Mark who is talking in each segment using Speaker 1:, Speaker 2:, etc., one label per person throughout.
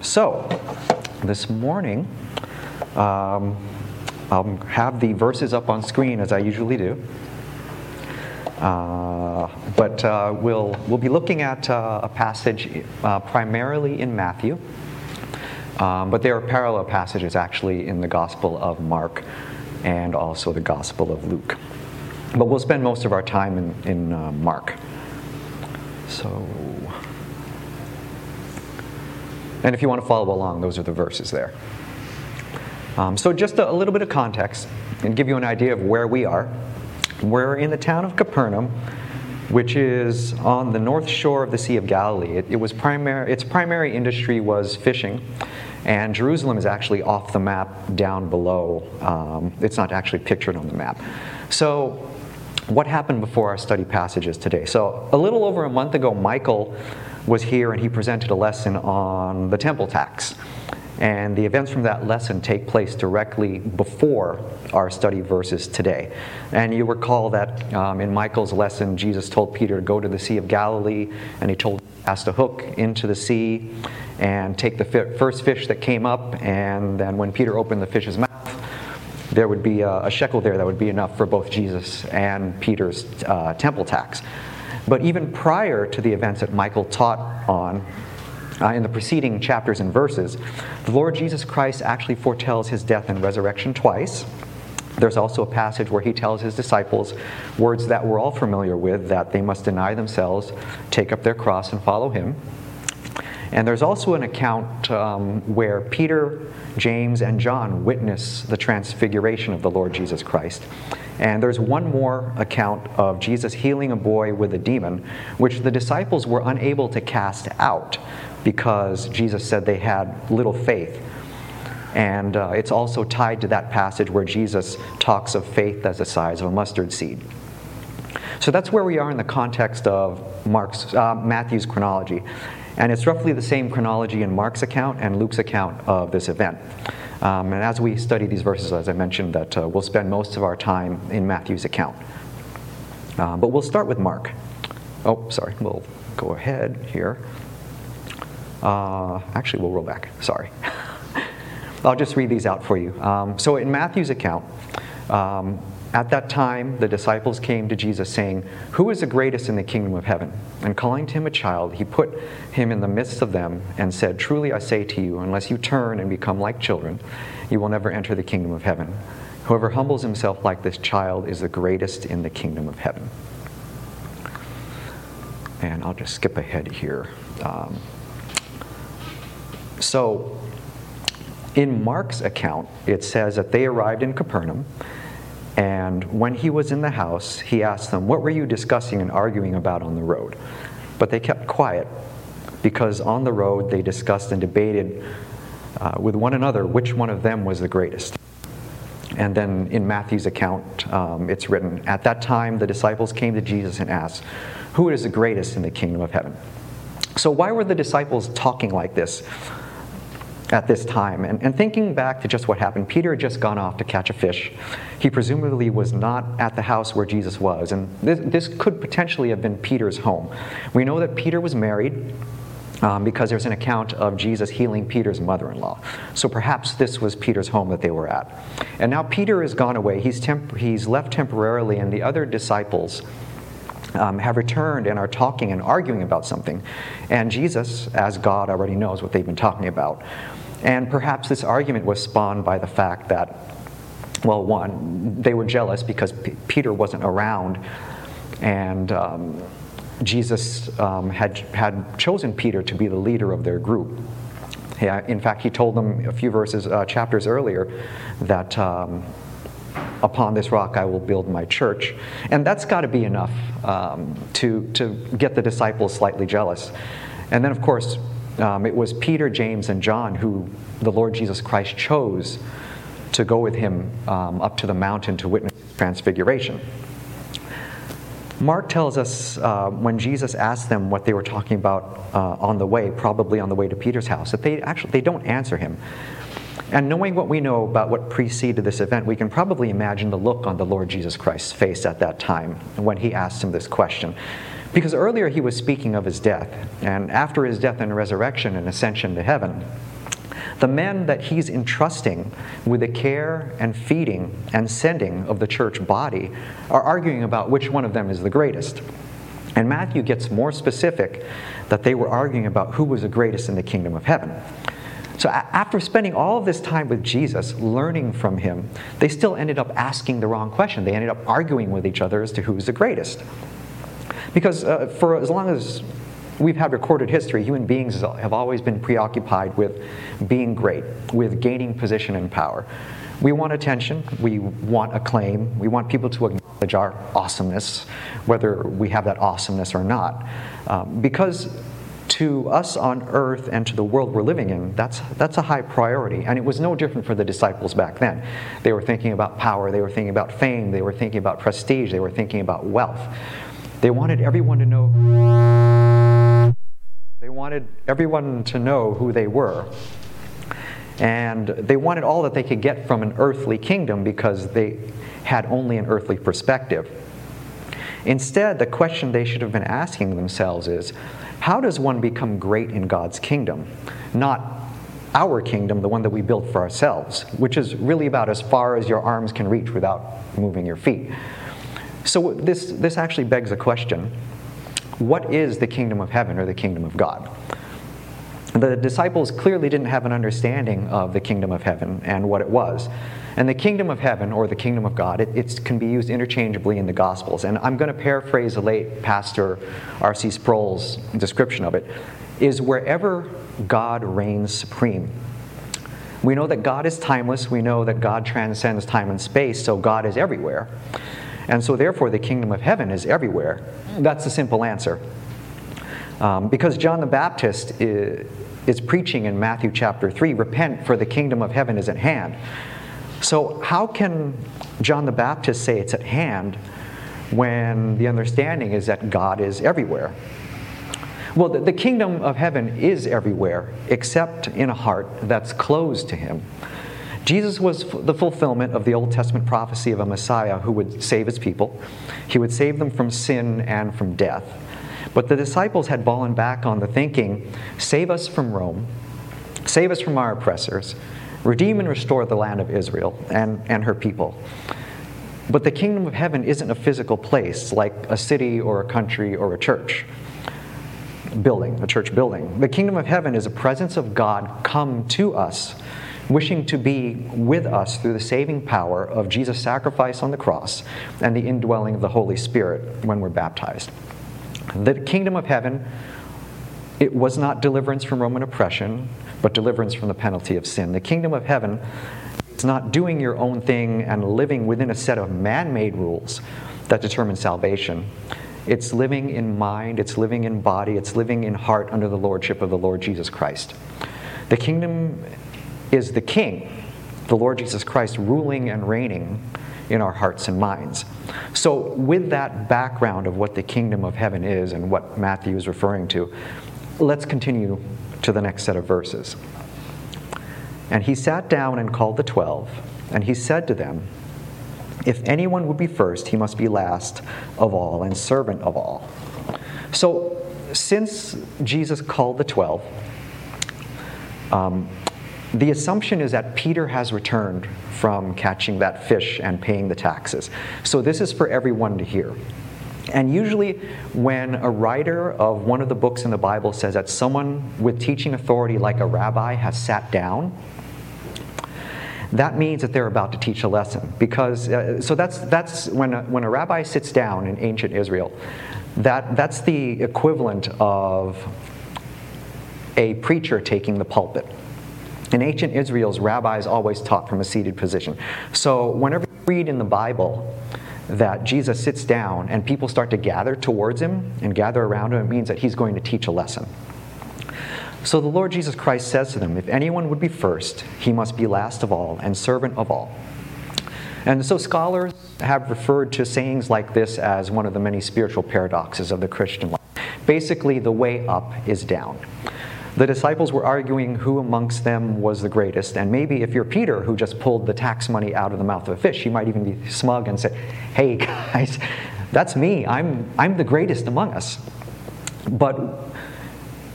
Speaker 1: So, this morning, um, I'll have the verses up on screen as I usually do. Uh, but uh, we'll, we'll be looking at uh, a passage uh, primarily in Matthew, um, but there are parallel passages actually in the Gospel of Mark and also the Gospel of Luke. But we'll spend most of our time in, in uh, Mark. So, and if you want to follow along, those are the verses there. Um, so, just a, a little bit of context and give you an idea of where we are. We're in the town of Capernaum, which is on the north shore of the Sea of Galilee. It, it was primary, its primary industry was fishing, and Jerusalem is actually off the map down below. Um, it's not actually pictured on the map. So, what happened before our study passages today? So, a little over a month ago, Michael was here and he presented a lesson on the temple tax. And the events from that lesson take place directly before our study verses today. And you recall that um, in Michael's lesson, Jesus told Peter to go to the Sea of Galilee, and he told cast a hook into the sea and take the fi- first fish that came up. And then when Peter opened the fish's mouth, there would be a, a shekel there that would be enough for both Jesus and Peter's uh, temple tax. But even prior to the events that Michael taught on, uh, in the preceding chapters and verses, the Lord Jesus Christ actually foretells his death and resurrection twice. There's also a passage where he tells his disciples words that we're all familiar with that they must deny themselves, take up their cross, and follow him. And there's also an account um, where Peter, James, and John witness the transfiguration of the Lord Jesus Christ. And there's one more account of Jesus healing a boy with a demon, which the disciples were unable to cast out because Jesus said they had little faith. And uh, it's also tied to that passage where Jesus talks of faith as the size of a mustard seed. So that's where we are in the context of Mark's, uh, Matthew's chronology. And it's roughly the same chronology in Mark's account and Luke's account of this event. Um, and as we study these verses, as I mentioned, that uh, we'll spend most of our time in Matthew's account. Uh, but we'll start with Mark. Oh, sorry, we'll go ahead here. Uh, actually, we'll roll back. Sorry. I'll just read these out for you. Um, so, in Matthew's account, um, at that time, the disciples came to Jesus saying, Who is the greatest in the kingdom of heaven? And calling to him a child, he put him in the midst of them and said, Truly I say to you, unless you turn and become like children, you will never enter the kingdom of heaven. Whoever humbles himself like this child is the greatest in the kingdom of heaven. And I'll just skip ahead here. Um, so, in Mark's account, it says that they arrived in Capernaum, and when he was in the house, he asked them, What were you discussing and arguing about on the road? But they kept quiet because on the road they discussed and debated uh, with one another which one of them was the greatest. And then in Matthew's account, um, it's written At that time, the disciples came to Jesus and asked, Who is the greatest in the kingdom of heaven? So, why were the disciples talking like this? At this time. And, and, thinking back to just what happened, Peter had just gone off to catch a fish. He presumably was not at the house where Jesus was. And this, this could potentially have been Peter's home. We know that Peter was married. Um, because there's an account of Jesus healing Peter's mother in law. So perhaps this was Peter's home that they were at. And now Peter has gone away. He's, temp- he's left temporarily, and the other disciples um, have returned and are talking and arguing about something. And Jesus, as God, already knows what they've been talking about. And perhaps this argument was spawned by the fact that, well, one, they were jealous because P- Peter wasn't around, and um, Jesus um, had, had chosen Peter to be the leader of their group. Yeah, in fact, he told them a few verses, uh, chapters earlier, that um, upon this rock I will build my church. And that's got to be enough um, to, to get the disciples slightly jealous. And then, of course, um, it was Peter, James, and John who the Lord Jesus Christ chose to go with him um, up to the mountain to witness transfiguration. Mark tells us uh, when Jesus asked them what they were talking about uh, on the way, probably on the way to Peter's house, that they actually they don't answer him. And knowing what we know about what preceded this event, we can probably imagine the look on the Lord Jesus Christ's face at that time when he asked him this question. Because earlier he was speaking of his death, and after his death and resurrection and ascension to heaven, the men that he's entrusting with the care and feeding and sending of the church body are arguing about which one of them is the greatest. And Matthew gets more specific that they were arguing about who was the greatest in the kingdom of heaven. So, after spending all of this time with Jesus, learning from him, they still ended up asking the wrong question. They ended up arguing with each other as to who's the greatest. Because uh, for as long as we've had recorded history, human beings have always been preoccupied with being great, with gaining position and power. We want attention, we want acclaim, we want people to acknowledge our awesomeness, whether we have that awesomeness or not. Um, because to us on earth and to the world we're living in, that's, that's a high priority. And it was no different for the disciples back then. They were thinking about power, they were thinking about fame, they were thinking about prestige, they were thinking about wealth. They wanted everyone to know. They wanted everyone to know who they were. And they wanted all that they could get from an earthly kingdom because they had only an earthly perspective. Instead, the question they should have been asking themselves is how does one become great in God's kingdom? Not our kingdom, the one that we built for ourselves, which is really about as far as your arms can reach without moving your feet. So this, this actually begs a question what is the kingdom of heaven or the kingdom of God? The disciples clearly didn't have an understanding of the kingdom of heaven and what it was. And the kingdom of heaven or the kingdom of God, it, can be used interchangeably in the Gospels. And I'm going to paraphrase a late pastor, R.C. Sproul's description of it, is wherever God reigns supreme. We know that God is timeless. We know that God transcends time and space, so God is everywhere. And so, therefore, the kingdom of heaven is everywhere. That's the simple answer. Um, because John the Baptist is, is preaching in Matthew chapter 3 repent, for the kingdom of heaven is at hand. So, how can John the Baptist say it's at hand when the understanding is that God is everywhere? Well, the, the kingdom of heaven is everywhere except in a heart that's closed to Him. Jesus was the fulfillment of the Old Testament prophecy of a Messiah who would save his people. He would save them from sin and from death. But the disciples had fallen back on the thinking save us from Rome, save us from our oppressors, redeem and restore the land of Israel and, and her people. But the kingdom of heaven isn't a physical place like a city or a country or a church building, a church building. The kingdom of heaven is a presence of God come to us wishing to be with us through the saving power of Jesus' sacrifice on the cross and the indwelling of the Holy Spirit when we're baptized. The kingdom of heaven, it was not deliverance from Roman oppression, but deliverance from the penalty of sin. The kingdom of heaven is not doing your own thing and living within a set of man made rules that determine salvation. It's living in mind, it's living in body, it's living in heart under the lordship of the Lord Jesus Christ. The kingdom is the King, the Lord Jesus Christ, ruling and reigning in our hearts and minds. So, with that background of what the kingdom of heaven is and what Matthew is referring to, let's continue to the next set of verses. And he sat down and called the twelve, and he said to them, If anyone would be first, he must be last of all and servant of all. So, since Jesus called the twelve, um, the assumption is that Peter has returned from catching that fish and paying the taxes. So this is for everyone to hear. And usually, when a writer of one of the books in the Bible says that someone with teaching authority, like a rabbi, has sat down, that means that they're about to teach a lesson. Because, uh, so that's, that's when, a, when a rabbi sits down in ancient Israel, that, that's the equivalent of a preacher taking the pulpit. In ancient Israel's rabbis always taught from a seated position. So whenever you read in the Bible that Jesus sits down and people start to gather towards him and gather around him, it means that he's going to teach a lesson. So the Lord Jesus Christ says to them, If anyone would be first, he must be last of all and servant of all. And so scholars have referred to sayings like this as one of the many spiritual paradoxes of the Christian life. Basically, the way up is down. The disciples were arguing who amongst them was the greatest, and maybe if you're Peter, who just pulled the tax money out of the mouth of a fish, you might even be smug and say, Hey guys, That's me. I'm, I'm the greatest among us. But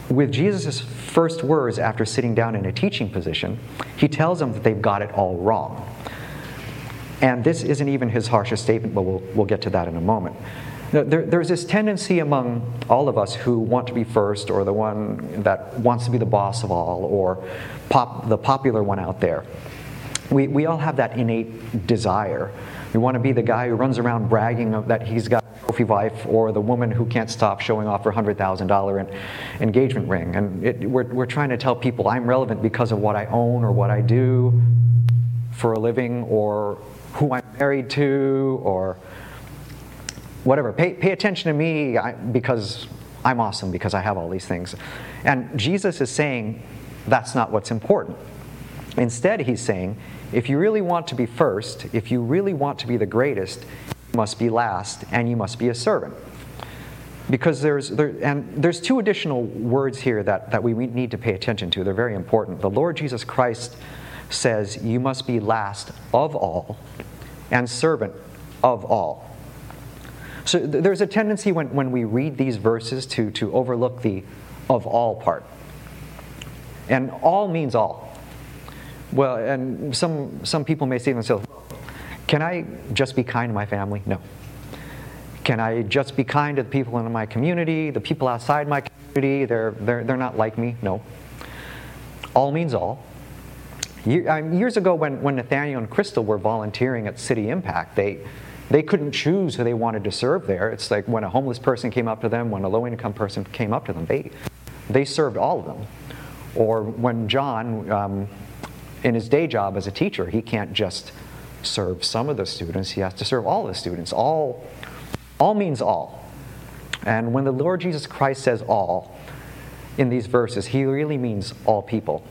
Speaker 1: with Jesus' first words after sitting down in a teaching position, he tells them that they've got it all wrong. And this isn't even his harshest statement, but we'll, we'll get to that in a moment. There, there's this tendency among all of us who want to be first, or the one that wants to be the boss of all, or pop, the popular one out there. We, we all have that innate desire. We want to be the guy who runs around bragging that he's got a trophy wife, or the woman who can't stop showing off her $100,000 engagement ring. And it, we're, we're trying to tell people I'm relevant because of what I own, or what I do for a living, or who I'm married to, or whatever. Pay, pay attention to me because I'm awesome, because I have all these things. And Jesus is saying that's not what's important. Instead, he's saying, if you really want to be first, if you really want to be the greatest, you must be last and you must be a servant. Because there's, there, and there's two additional words here that, that we need to pay attention to. They're very important. The Lord Jesus Christ says, You must be last of all and servant of all. So there's a tendency when, when we read these verses to, to overlook the of all part. And all means all. Well, and some, some people may say to themselves, can I just be kind to my family? No. Can I just be kind to the people in my community, the people outside my community? They're, they're, they're not like me? No. All means all. Um, years ago, when, when Nathaniel and Crystal were volunteering at City Impact, they, they couldn't choose who they wanted to serve there. It's like when a homeless person came up to them, when a low income person came up to them, they, they served all of them. Or when John, um, in his day job as a teacher, he can't just serve some of the students, he has to serve all the students. All, all means all. And when the Lord Jesus Christ says all in these verses, he really means all people.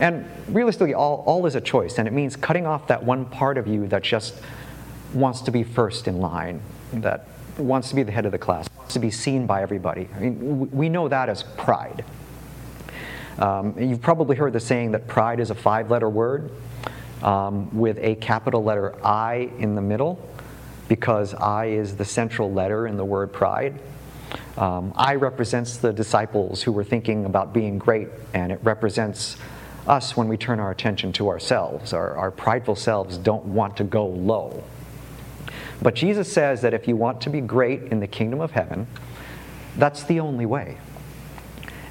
Speaker 1: And realistically, all, all is a choice, and it means cutting off that one part of you that just wants to be first in line, that wants to be the head of the class, wants to be seen by everybody. I mean, we know that as pride. Um, you've probably heard the saying that pride is a five letter word um, with a capital letter I in the middle, because I is the central letter in the word pride. Um, I represents the disciples who were thinking about being great, and it represents us when we turn our attention to ourselves. Our, our prideful selves don't want to go low. But Jesus says that if you want to be great in the kingdom of heaven, that's the only way.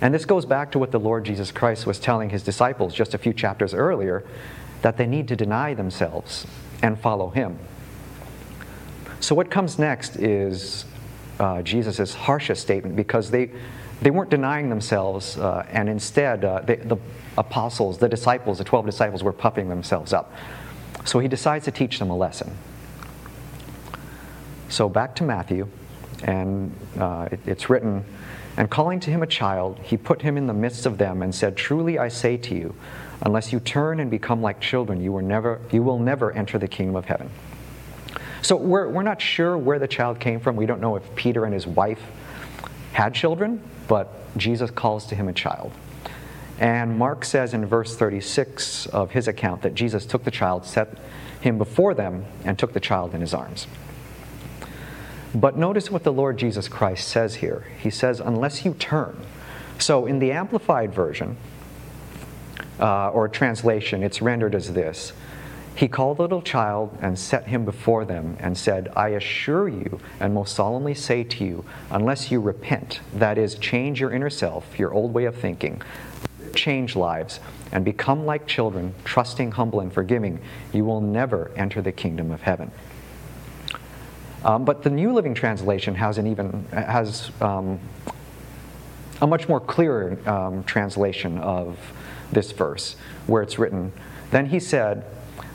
Speaker 1: And this goes back to what the Lord Jesus Christ was telling his disciples just a few chapters earlier that they need to deny themselves and follow him. So, what comes next is uh, Jesus' harshest statement because they, they weren't denying themselves, uh, and instead, uh, they, the apostles, the disciples, the 12 disciples, were puffing themselves up. So, he decides to teach them a lesson. So back to Matthew, and uh, it, it's written, and calling to him a child, he put him in the midst of them and said, Truly I say to you, unless you turn and become like children, you will never, you will never enter the kingdom of heaven. So we're, we're not sure where the child came from. We don't know if Peter and his wife had children, but Jesus calls to him a child. And Mark says in verse 36 of his account that Jesus took the child, set him before them, and took the child in his arms. But notice what the Lord Jesus Christ says here. He says, unless you turn. So in the Amplified Version, uh, or translation, it's rendered as this He called the little child and set him before them and said, I assure you and most solemnly say to you, unless you repent, that is, change your inner self, your old way of thinking, change lives, and become like children, trusting, humble, and forgiving, you will never enter the kingdom of heaven. Um, but the New Living Translation has an even has um, a much more clear um, translation of this verse, where it's written, "Then he said."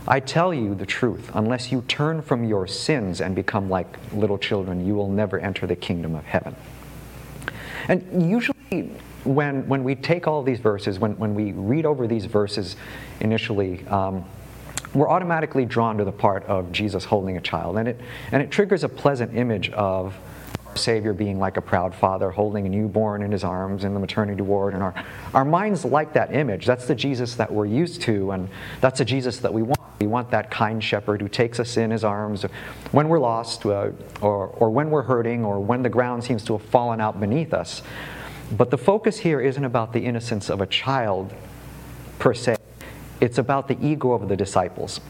Speaker 1: I tell you the truth, unless you turn from your sins and become like little children, you will never enter the kingdom of heaven. And usually, when, when we take all these verses, when, when we read over these verses initially, um, we're automatically drawn to the part of Jesus holding a child, and it, and it triggers a pleasant image of Savior being like a proud father, holding a newborn in his arms in the maternity ward. And our, our minds like that image. That's the Jesus that we're used to, and that's the Jesus that we want. We want that kind shepherd who takes us in his arms when we're lost, uh, or, or when we're hurting, or when the ground seems to have fallen out beneath us. But the focus here isn't about the innocence of a child per se, it's about the ego of the disciples.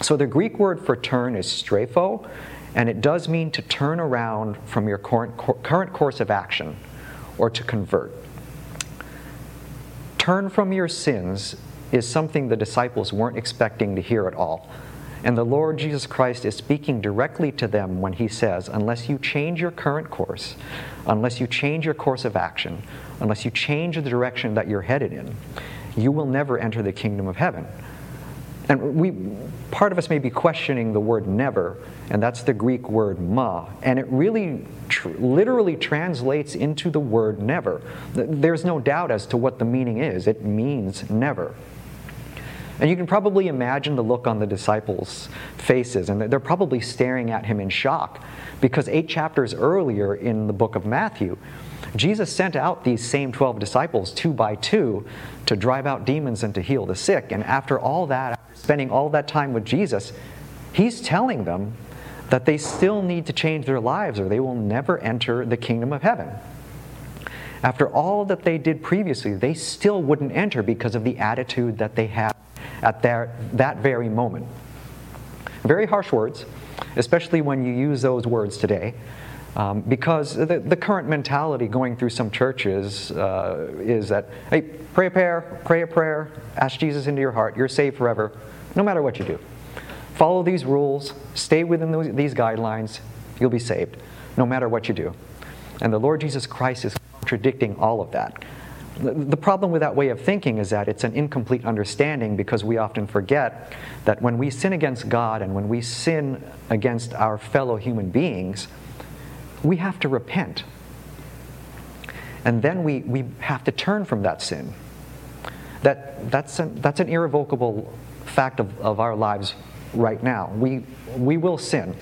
Speaker 1: So the Greek word for turn is strepho, and it does mean to turn around from your current, current course of action or to convert. Turn from your sins is something the disciples weren't expecting to hear at all. And the Lord Jesus Christ is speaking directly to them when he says, Unless you change your current course, unless you change your course of action, unless you change the direction that you're headed in, you will never enter the kingdom of heaven. And we, part of us may be questioning the word never, and that's the Greek word ma, and it really tr- literally translates into the word never. There's no doubt as to what the meaning is. It means never. And you can probably imagine the look on the disciples' faces, and they're probably staring at him in shock because eight chapters earlier in the book of Matthew, Jesus sent out these same 12 disciples two by two to drive out demons and to heal the sick. And after all that, after spending all that time with Jesus, he's telling them that they still need to change their lives or they will never enter the kingdom of heaven. After all that they did previously, they still wouldn't enter because of the attitude that they had at their, that very moment. Very harsh words, especially when you use those words today. Um, because the, the, current mentality going through some churches uh, is that, hey, pray a prayer, pray a prayer, ask Jesus into your heart, you're saved forever, no matter what you do. Follow these rules, stay within those, these guidelines, you'll be saved, no matter what you do. And the Lord Jesus Christ is contradicting all of that. The problem with that way of thinking is that it's an incomplete understanding because we often forget that when we sin against God and when we sin against our fellow human beings, we have to repent. And then we, we have to turn from that sin. That, that's, an, that's an irrevocable fact of, of our lives right now. We, we will sin.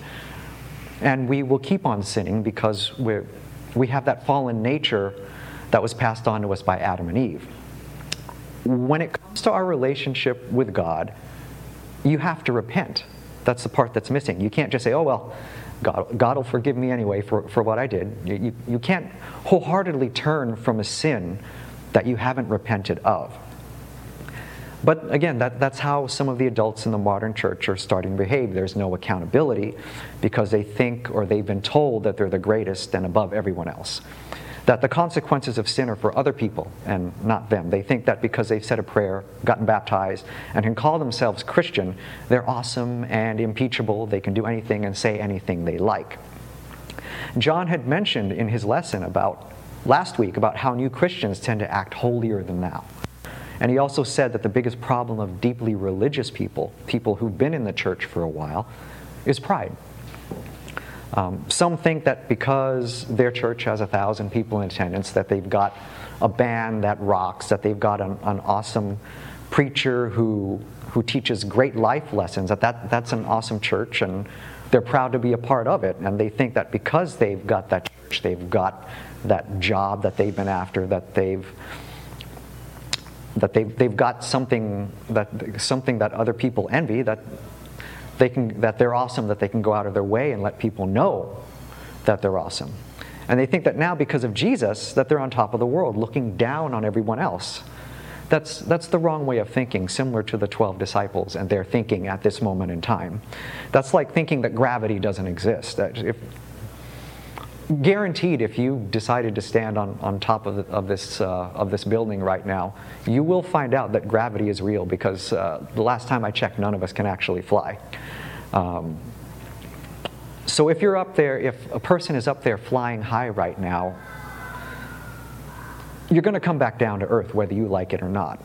Speaker 1: And we will keep on sinning because we're, we have that fallen nature that was passed on to us by Adam and Eve. When it comes to our relationship with God, you have to repent. That's the part that's missing. You can't just say, oh, well, God, God will forgive me anyway for, for what I did. You, you, can't wholeheartedly turn from a sin that you haven't repented of. But again, that, that's how some of the adults in the modern church are starting to behave. There's no accountability because they think or they've been told that they're the greatest and above everyone else that the consequences of sin are for other people and not them. They think that because they've said a prayer, gotten baptized, and can call themselves Christian, they're awesome and impeachable. They can do anything and say anything they like. John had mentioned in his lesson about last week about how new Christians tend to act holier than thou. And he also said that the biggest problem of deeply religious people, people who've been in the church for a while, is pride. Um, some think that because their church has a thousand people in attendance, that they've got a band that rocks, that they've got an, an awesome preacher who who teaches great life lessons. That, that that's an awesome church, and they're proud to be a part of it. And they think that because they've got that church, they've got that job that they've been after, that they've that they've, they've got something that something that other people envy that they can, that they're awesome, that they can go out of their way and let people know that they're awesome. And they think that now, because of Jesus, that they're on top of the world, looking down on everyone else. That's, that's the wrong way of thinking, similar to the 12 disciples and their thinking at this moment in time. That's like thinking that gravity doesn't exist. That if, guaranteed if you decided to stand on, on top of, of, this, uh, of this building right now, you will find out that gravity is real because uh, the last time I checked, none of us can actually fly. Um, so if you're up there, if a person is up there flying high right now, you're going to come back down to earth whether you like it or not.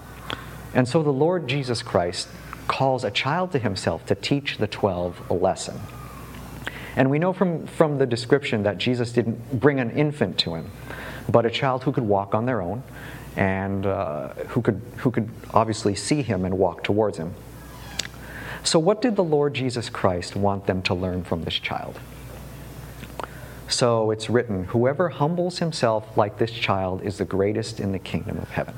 Speaker 1: And so the Lord Jesus Christ calls a child to himself to teach the 12 a lesson. And we know from, from the description that Jesus didn't bring an infant to him, but a child who could walk on their own and uh, who, could, who could obviously see him and walk towards him. So, what did the Lord Jesus Christ want them to learn from this child? So it's written, Whoever humbles himself like this child is the greatest in the kingdom of heaven.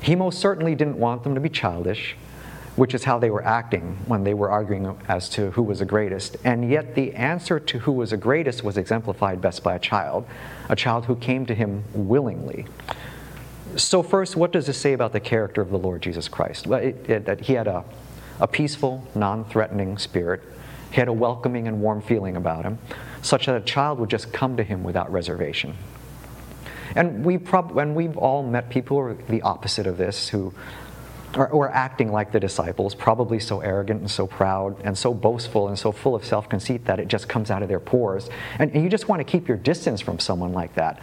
Speaker 1: He most certainly didn't want them to be childish, which is how they were acting when they were arguing as to who was the greatest. And yet, the answer to who was the greatest was exemplified best by a child, a child who came to him willingly. So, first, what does this say about the character of the Lord Jesus Christ? Well, it, it, that he had a, a peaceful, non threatening spirit he had a welcoming and warm feeling about him, such that a child would just come to him without reservation. And, we prob- and we've all met people who are the opposite of this, who who are acting like the disciples, probably so arrogant and so proud and so boastful and so full of self conceit that it just comes out of their pores. And, and you just want to keep your distance from someone like that.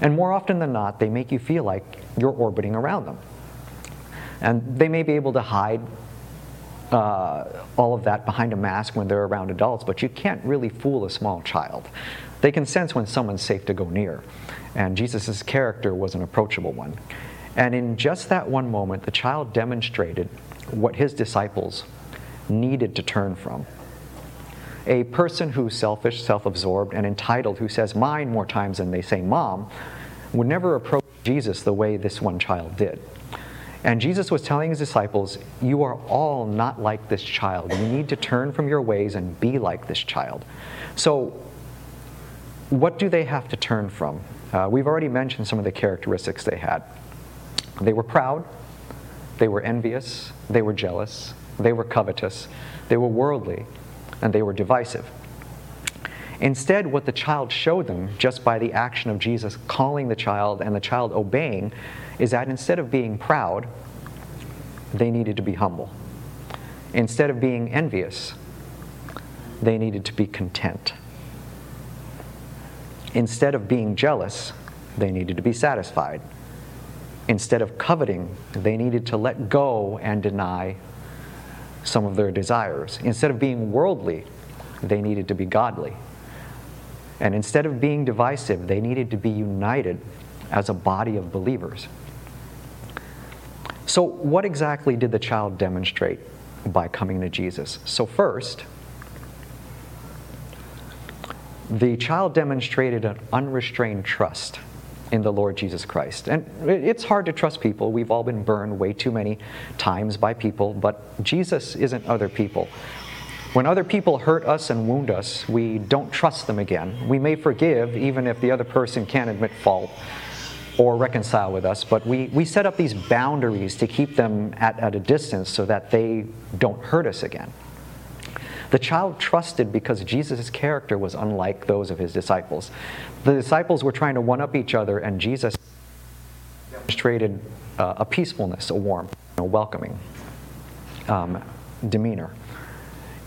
Speaker 1: And more often than not, they make you feel like you're orbiting around them. And they may be able to hide uh, all of that behind a mask when they're around adults, but you can't really fool a small child. They can sense when someone's safe to go near. And Jesus' character was an approachable one. And in just that one moment, the child demonstrated what his disciples needed to turn from. A person who's selfish, self absorbed, and entitled, who says mine more times than they say mom, would never approach Jesus the way this one child did. And Jesus was telling his disciples, You are all not like this child. You need to turn from your ways and be like this child. So, what do they have to turn from? Uh, we've already mentioned some of the characteristics they had. They were proud, they were envious, they were jealous, they were covetous, they were worldly, and they were divisive. Instead, what the child showed them, just by the action of Jesus calling the child and the child obeying, is that instead of being proud, they needed to be humble. Instead of being envious, they needed to be content. Instead of being jealous, they needed to be satisfied. Instead of coveting, they needed to let go and deny some of their desires. Instead of being worldly, they needed to be godly. And instead of being divisive, they needed to be united as a body of believers. So, what exactly did the child demonstrate by coming to Jesus? So, first, the child demonstrated an unrestrained trust in the Lord Jesus Christ. And it's hard to trust people. We've all been burned way too many times by people, but Jesus isn't other people. When other people hurt us and wound us, we don't trust them again. We may forgive even if the other person can't admit fault or reconcile with us, but we, we set up these boundaries to keep them at, at a distance so that they don't hurt us again. The child trusted because Jesus' character was unlike those of his disciples. The disciples were trying to one up each other, and Jesus demonstrated uh, a peacefulness, a warmth, a welcoming um, demeanor.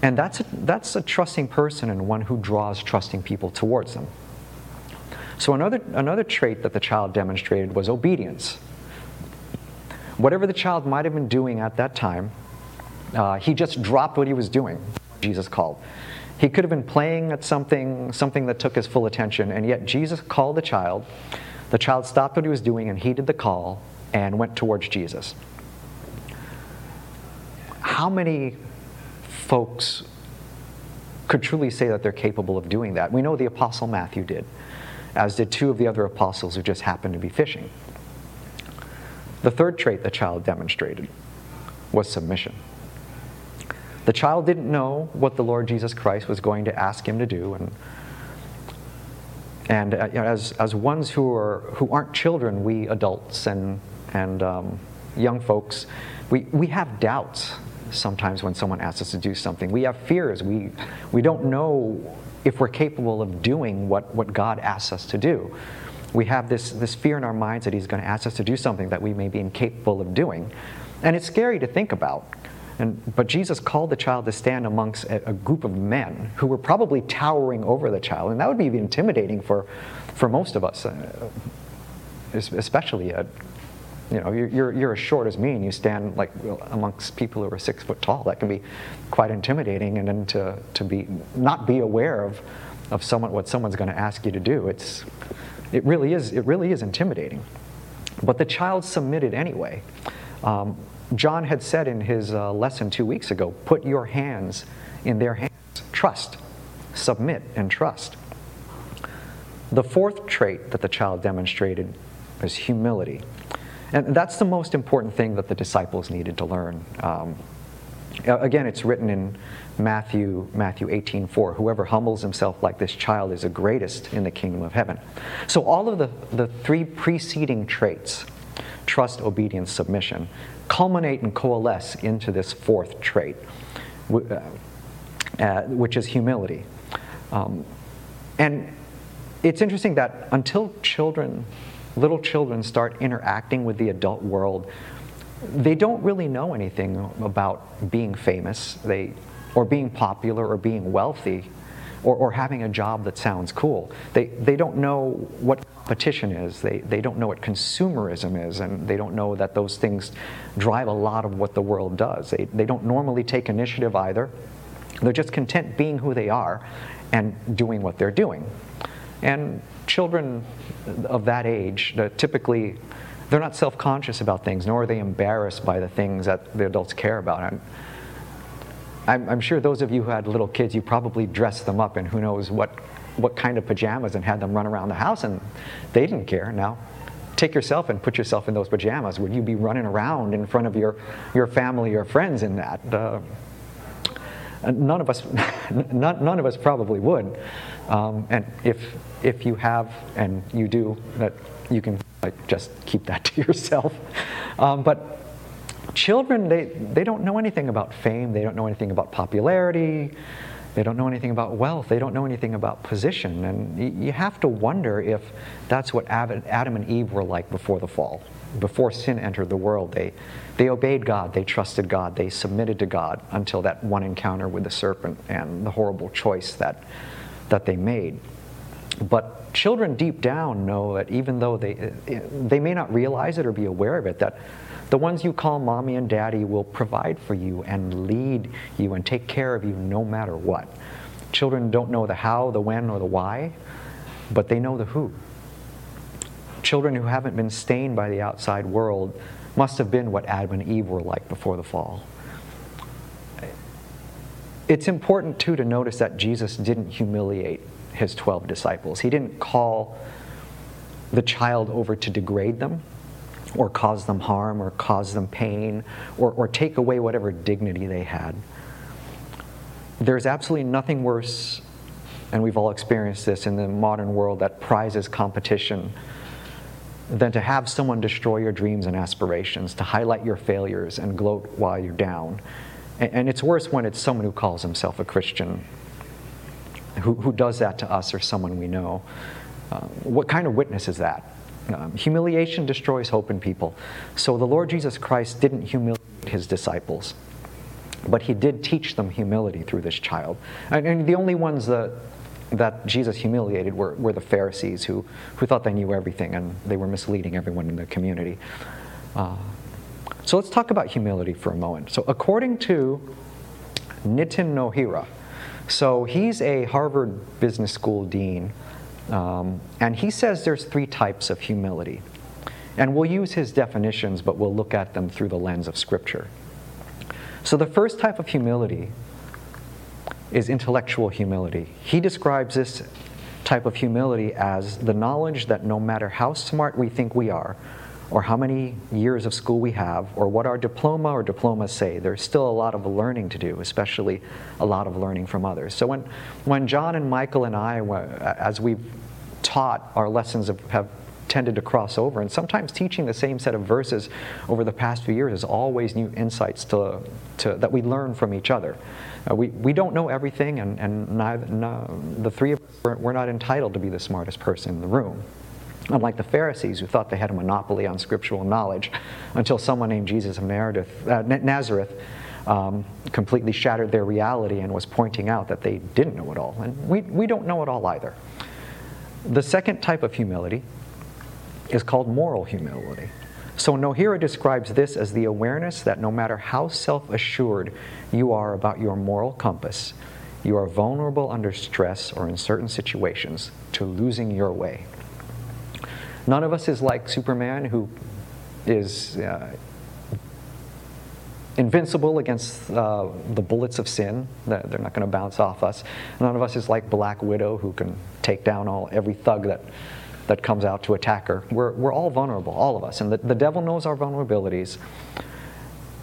Speaker 1: And that's a, that's a trusting person and one who draws trusting people towards them. So, another, another trait that the child demonstrated was obedience. Whatever the child might have been doing at that time, uh, he just dropped what he was doing, Jesus called. He could have been playing at something, something that took his full attention, and yet Jesus called the child. The child stopped what he was doing and heeded the call and went towards Jesus. How many folks could truly say that they're capable of doing that? We know the Apostle Matthew did as did two of the other apostles who just happened to be fishing. The third trait the child demonstrated was submission. The child didn't know what the Lord Jesus Christ was going to ask him to do, and and uh, as, as ones who, are, who aren't children, we adults and, and um, young folks, we, we have doubts sometimes when someone asks us to do something. We have fears. We, we don't know if we're capable of doing what, what God asks us to do. We have this, this fear in our minds that He's going to ask us to do something that we may be incapable of doing. And it's scary to think about. And, but Jesus called the child to stand amongst a, a, group of men who were probably towering over the child. And that would be intimidating for, for most of us, uh, especially you know, you're, you're as short as me and you stand like amongst people who are six foot tall. That can be quite intimidating. And then to, to be, not be aware of, of someone, what someone's going to ask you to do, it's, it, really is, it really is intimidating. But the child submitted anyway. Um, John had said in his uh, lesson two weeks ago, put your hands in their hands. Trust. submit, and trust. The fourth trait that the child demonstrated is humility. And that's the most important thing that the disciples needed to learn. Um, again, it's written in Matthew, Matthew 18, 4. Whoever humbles himself like this child is the greatest in the kingdom of heaven. So all of the, the three preceding traits, trust, obedience, submission, culminate and coalesce into this fourth trait, uh, uh, which is humility. Um, and it's interesting that until children, little children, start interacting with the adult world, they don't really know anything about being famous. They or being popular or being wealthy or, or having a job that sounds cool. They, they don't know what competition is, they, they don't know what consumerism is, and they don't know that those things drive a lot of what the world does. They, they don't normally take initiative either. They're just content being who they are and doing what they're doing. And children of that age, typically, they're not self conscious about things, nor are they embarrassed by the things that the adults care about. And I'm, I'm, sure those of you who had little kids, you probably dressed them up in who knows what, what kind of pajamas and had them run around the house, and they didn't care. Now, take yourself and put yourself in those pajamas. Would you be running around in front of your, your family or friends in that? Uh, none of us, none, none of us probably would. Um, and if, if you have and you do, that you can like, just keep that to yourself. Um, but children, they, they don't know anything about fame, they don't know anything about popularity, they don't know anything about wealth, they don't know anything about position. And you have to wonder if that's what Adam and Eve were like before the fall. Before sin entered the world, they, they obeyed God, they trusted God, they submitted to God until that one encounter with the serpent and the horrible choice that, that they made. But children deep down know that even though they, they may not realize it or be aware of it, that the ones you call mommy and daddy will provide for you and lead you and take care of you no matter what. Children don't know the how, the when, or the why, but they know the who. Children who haven't been stained by the outside world must have been what Adam and Eve were like before the fall. It's important, too, to notice that Jesus didn't humiliate his 12 disciples. He didn't call the child over to degrade them or cause them harm or cause them pain or, or take away whatever dignity they had. There's absolutely nothing worse, and we've all experienced this in the modern world that prizes competition, than to have someone destroy your dreams and aspirations, to highlight your failures and gloat while you're down. And, and it's worse when it's someone who calls himself a Christian who, who does that to us or someone we know. Uh, what kind of witness is that? Um, humiliation destroys hope in people. So the Lord Jesus Christ didn't humiliate his disciples, but he did teach them humility through this child. And, and the only ones that, that Jesus humiliated were, were the Pharisees who, who thought they knew everything and they were misleading everyone in the community. Uh, so let's talk about humility for a moment. So, according to Nitin Nohria, so he's a Harvard Business School dean um, and he says there's three types of humility. And we'll use his definitions, but we'll look at them through the lens of Scripture. So the first type of humility is intellectual humility. He describes this type of humility as the knowledge that no matter how smart we think we are, or how many years of school we have, or what our diploma or diplomas say. There's still a lot of learning to do, especially a lot of learning from others. So when, when John and Michael and I, as we've taught, our lessons have, have tended to cross over, and sometimes teaching the same set of verses over the past few years is always new insights to, to, that we learn from each other. Uh, we, we don't know everything, and, and neither, no, the three of us, we're not entitled to be the smartest person in the room. Unlike the Pharisees, who thought they had a monopoly on scriptural knowledge, until someone named Jesus of uh, Nazareth um, completely shattered their reality and was pointing out that they didn't know it all. And we, we don't know it all either. The second type of humility is called moral humility. So Nohria describes this as the awareness that no matter how self assured you are about your moral compass, you are vulnerable under stress or in certain situations to losing your way. None of us is like Superman, who is uh, invincible against uh, the bullets of sin. They're not going to bounce off us. None of us is like Black Widow who can take down all every thug that, that comes out to attack her. We're, we're all vulnerable, all of us. And the, the devil knows our vulnerabilities.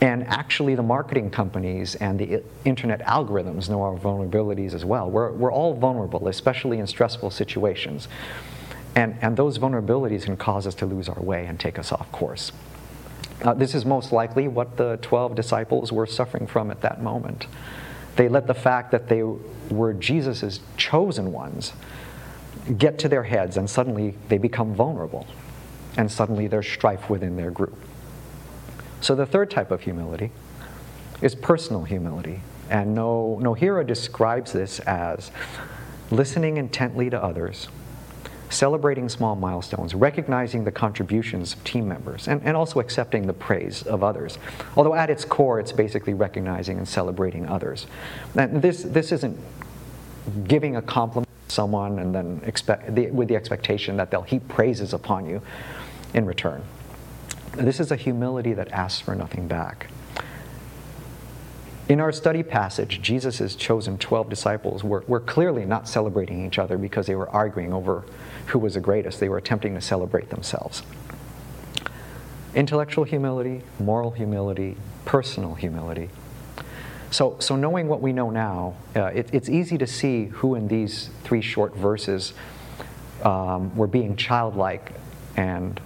Speaker 1: And actually, the marketing companies and the internet algorithms know our vulnerabilities as well. We're, we're all vulnerable, especially in stressful situations. And, and those vulnerabilities can cause us to lose our way and take us off course. Uh, this is most likely what the 12 disciples were suffering from at that moment. They let the fact that they were Jesus' chosen ones get to their heads, and suddenly they become vulnerable. And suddenly there's strife within their group. So the third type of humility is personal humility. And no, Nohria describes this as listening intently to others celebrating small milestones, recognizing the contributions of team members, and, and also accepting the praise of others. Although at its core, it's basically recognizing and celebrating others. And this, this isn't giving a compliment to someone and then expect, the, with the expectation that they'll heap praises upon you in return. This is a humility that asks for nothing back. In our study passage, Jesus' chosen 12 disciples were, were clearly not celebrating each other because they were arguing over who was the greatest. They were attempting to celebrate themselves. Intellectual humility, moral humility, personal humility. So, so knowing what we know now, uh, it, it's easy to see who in these three short verses um, were being childlike and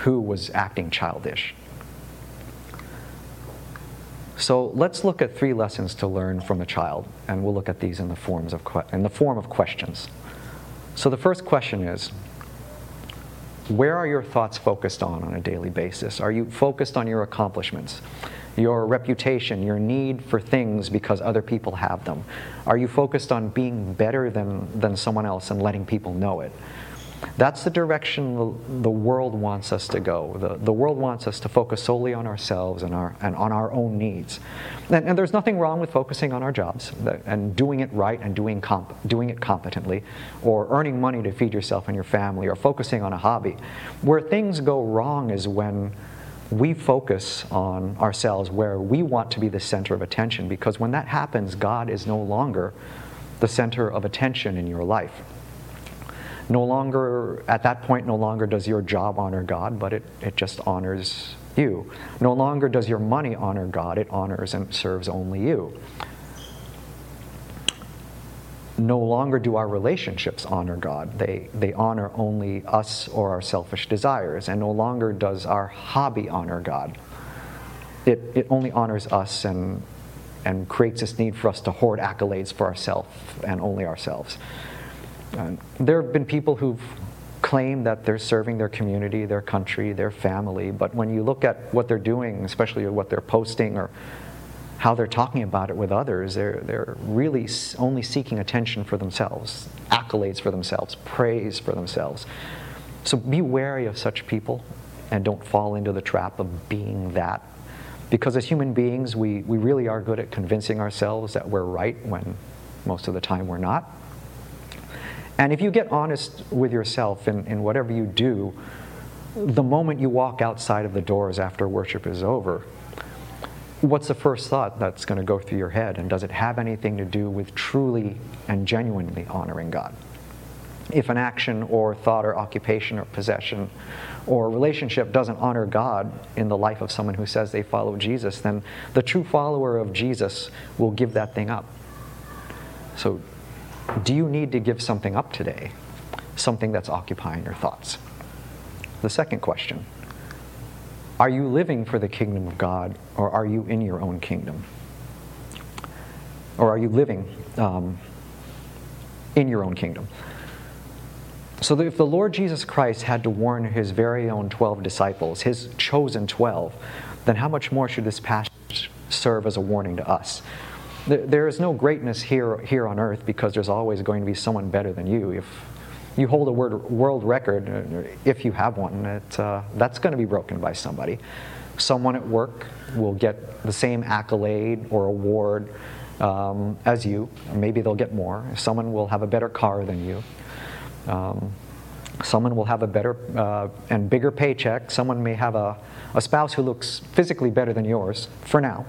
Speaker 1: who was acting childish. So let's look at three lessons to learn from a child, and we'll look at these in the forms of que- in the form of questions. So the first question is where are your thoughts focused on on a daily basis? Are you focused on your accomplishments, your reputation, your need for things because other people have them? Are you focused on being better than, than someone else and letting people know it? That's the direction the, world wants us to go. The, the world wants us to focus solely on ourselves and, our, and on our own needs. And, and there's nothing wrong with focusing on our jobs and doing it right and doing, comp, doing it competently, or earning money to feed yourself and your family, or focusing on a hobby. Where things go wrong is when we focus on ourselves where we want to be the center of attention, because when that happens, God is no longer the center of attention in your life. No longer, at that point, no longer does your job honor God, but it, it just honors you. No longer does your money honor God, it honors and serves only you. No longer do our relationships honor God. They, they honor only us or our selfish desires. And no longer does our hobby honor God. It, it only honors us and, and creates this need for us to hoard accolades for ourselves and only ourselves. There have been people who've claimed that they're serving their community, their country, their family, but when you look at what they're doing, especially what they're posting or how they're talking about it with others, they're, they're really only seeking attention for themselves, accolades for themselves, praise for themselves. So be wary of such people and don't fall into the trap of being that. Because as human beings, we, we really are good at convincing ourselves that we're right when most of the time we're not. And if you get honest with yourself in, in whatever you do, the moment you walk outside of the doors after worship is over, what's the first thought that's going to go through your head? And does it have anything to do with truly and genuinely honoring God? If an action or thought or occupation or possession or relationship doesn't honor God in the life of someone who says they follow Jesus, then the true follower of Jesus will give that thing up. So do you need to give something up today? Something that's occupying your thoughts? The second question Are you living for the kingdom of God or are you in your own kingdom? Or are you living um, in your own kingdom? So, if the Lord Jesus Christ had to warn his very own 12 disciples, his chosen 12, then how much more should this passage serve as a warning to us? There is no greatness here, here on earth because there's always going to be someone better than you. If you hold a world record, uh, if you have one, it, uh, that's going to be broken by somebody. Someone at work will get the same accolade or award um, as you. Maybe they'll get more. Someone will have a better car than you. Um, Someone will have a better uh, and bigger paycheck. Someone may have a, a spouse who looks physically better than yours for now.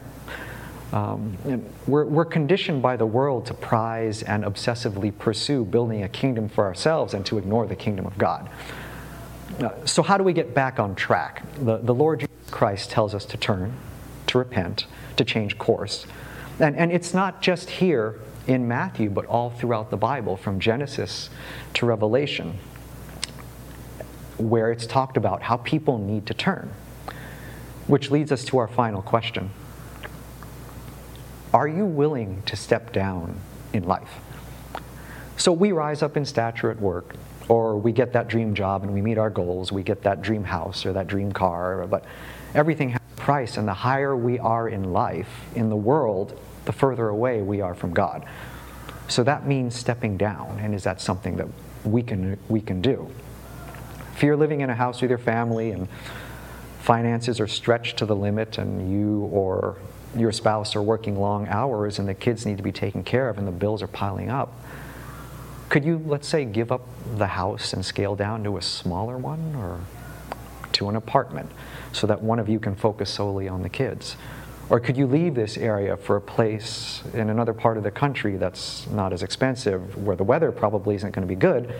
Speaker 1: Um, we're, we're conditioned by the world to prize and obsessively pursue building a kingdom for ourselves and to ignore the kingdom of God. Uh, so, how do we get back on track? The, the Lord Jesus Christ tells us to turn, to repent, to change course. And, and it's not just here in Matthew, but all throughout the Bible, from Genesis to Revelation, where it's talked about how people need to turn. Which leads us to our final question Are you willing to step down in life? So we rise up in stature at work, or we get that dream job and we meet our goals, we get that dream house or that dream car, but everything has a price, and the higher we are in life, in the world, the further away we are from God. So that means stepping down, and is that something that we can, we can do? If you're living in a house with your family and finances are stretched to the limit, and you or your spouse are working long hours, and the kids need to be taken care of, and the bills are piling up, could you, let's say, give up the house and scale down to a smaller one or to an apartment so that one of you can focus solely on the kids? Or could you leave this area for a place in another part of the country that's not as expensive, where the weather probably isn't going to be good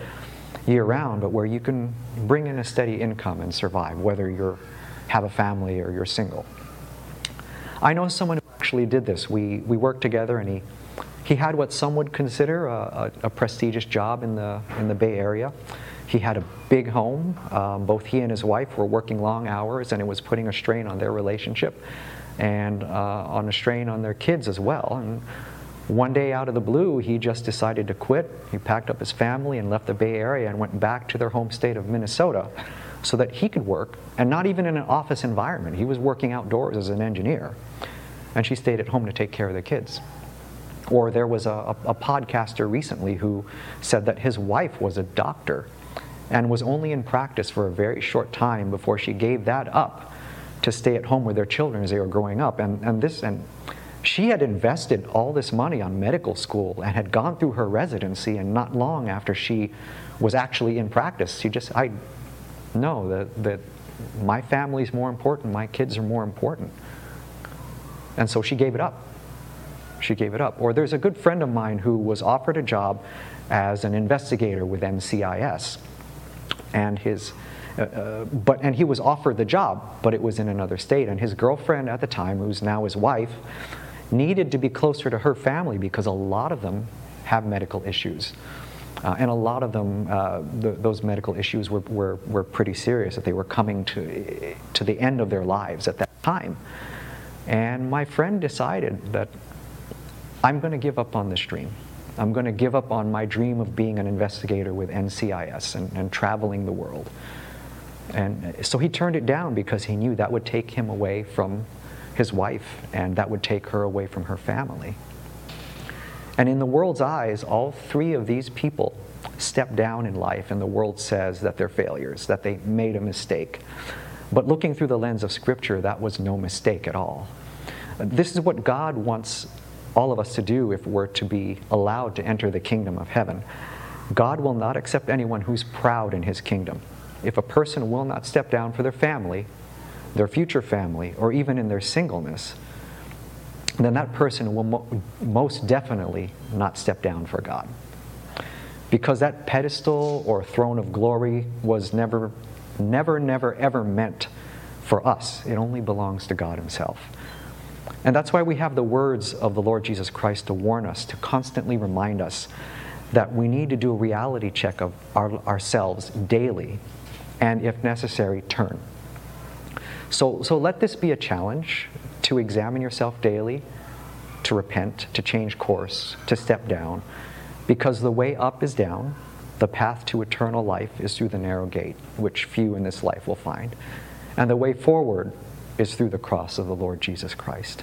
Speaker 1: year round, but where you can bring in a steady income and survive, whether you have a family or you're single? I know someone who actually did this. We, we worked together and he, he had what some would consider a, a, a prestigious job in the, in the Bay Area. He had a big home. Um, both he and his wife were working long hours, and it was putting a strain on their relationship and uh, on a strain on their kids as well. And one day out of the blue, he just decided to quit. He packed up his family and left the Bay Area and went back to their home state of Minnesota so that he could work, and not even in an office environment. He was working outdoors as an engineer. And she stayed at home to take care of the kids. Or there was a, a, a podcaster recently who said that his wife was a doctor and was only in practice for a very short time before she gave that up to stay at home with their children as they were growing up. And, and this and she had invested all this money on medical school and had gone through her residency and not long after she was actually in practice she just i know that, that my family's more important my kids are more important and so she gave it up she gave it up or there's a good friend of mine who was offered a job as an investigator with ncis and his uh, uh, but and he was offered the job, but it was in another state. And his girlfriend at the time, who's now his wife, needed to be closer to her family because a lot of them have medical issues. Uh, and a lot of them, uh, the, those medical issues were, were, were pretty serious, that they were coming to, to the end of their lives at that time. And my friend decided that I'm going to give up on this dream. I'm going to give up on my dream of being an investigator with NCIS and, and traveling the world. And so he turned it down because he knew that would take him away from his wife and that would take her away from her family. And in the world's eyes, all three of these people step down in life, and the world says that they're failures, that they made a mistake. But looking through the lens of Scripture, that was no mistake at all. This is what God wants all of us to do if we're to be allowed to enter the kingdom of heaven. God will not accept anyone who's proud in his kingdom if a person will not step down for their family, their future family, or even in their singleness, then that person will mo- most definitely not step down for God. Because that pedestal or throne of glory was never, never, never, ever meant for us. It only belongs to God Himself. And that's why we have the words of the Lord Jesus Christ to warn us, to constantly remind us that we need to do a reality check of our, ourselves daily and if necessary, turn. So, so let this be a challenge to examine yourself daily, to repent, to change course, to step down, because the way up is down, the path to eternal life is through the narrow gate, which few in this life will find, and the way forward is through the cross of the Lord Jesus Christ.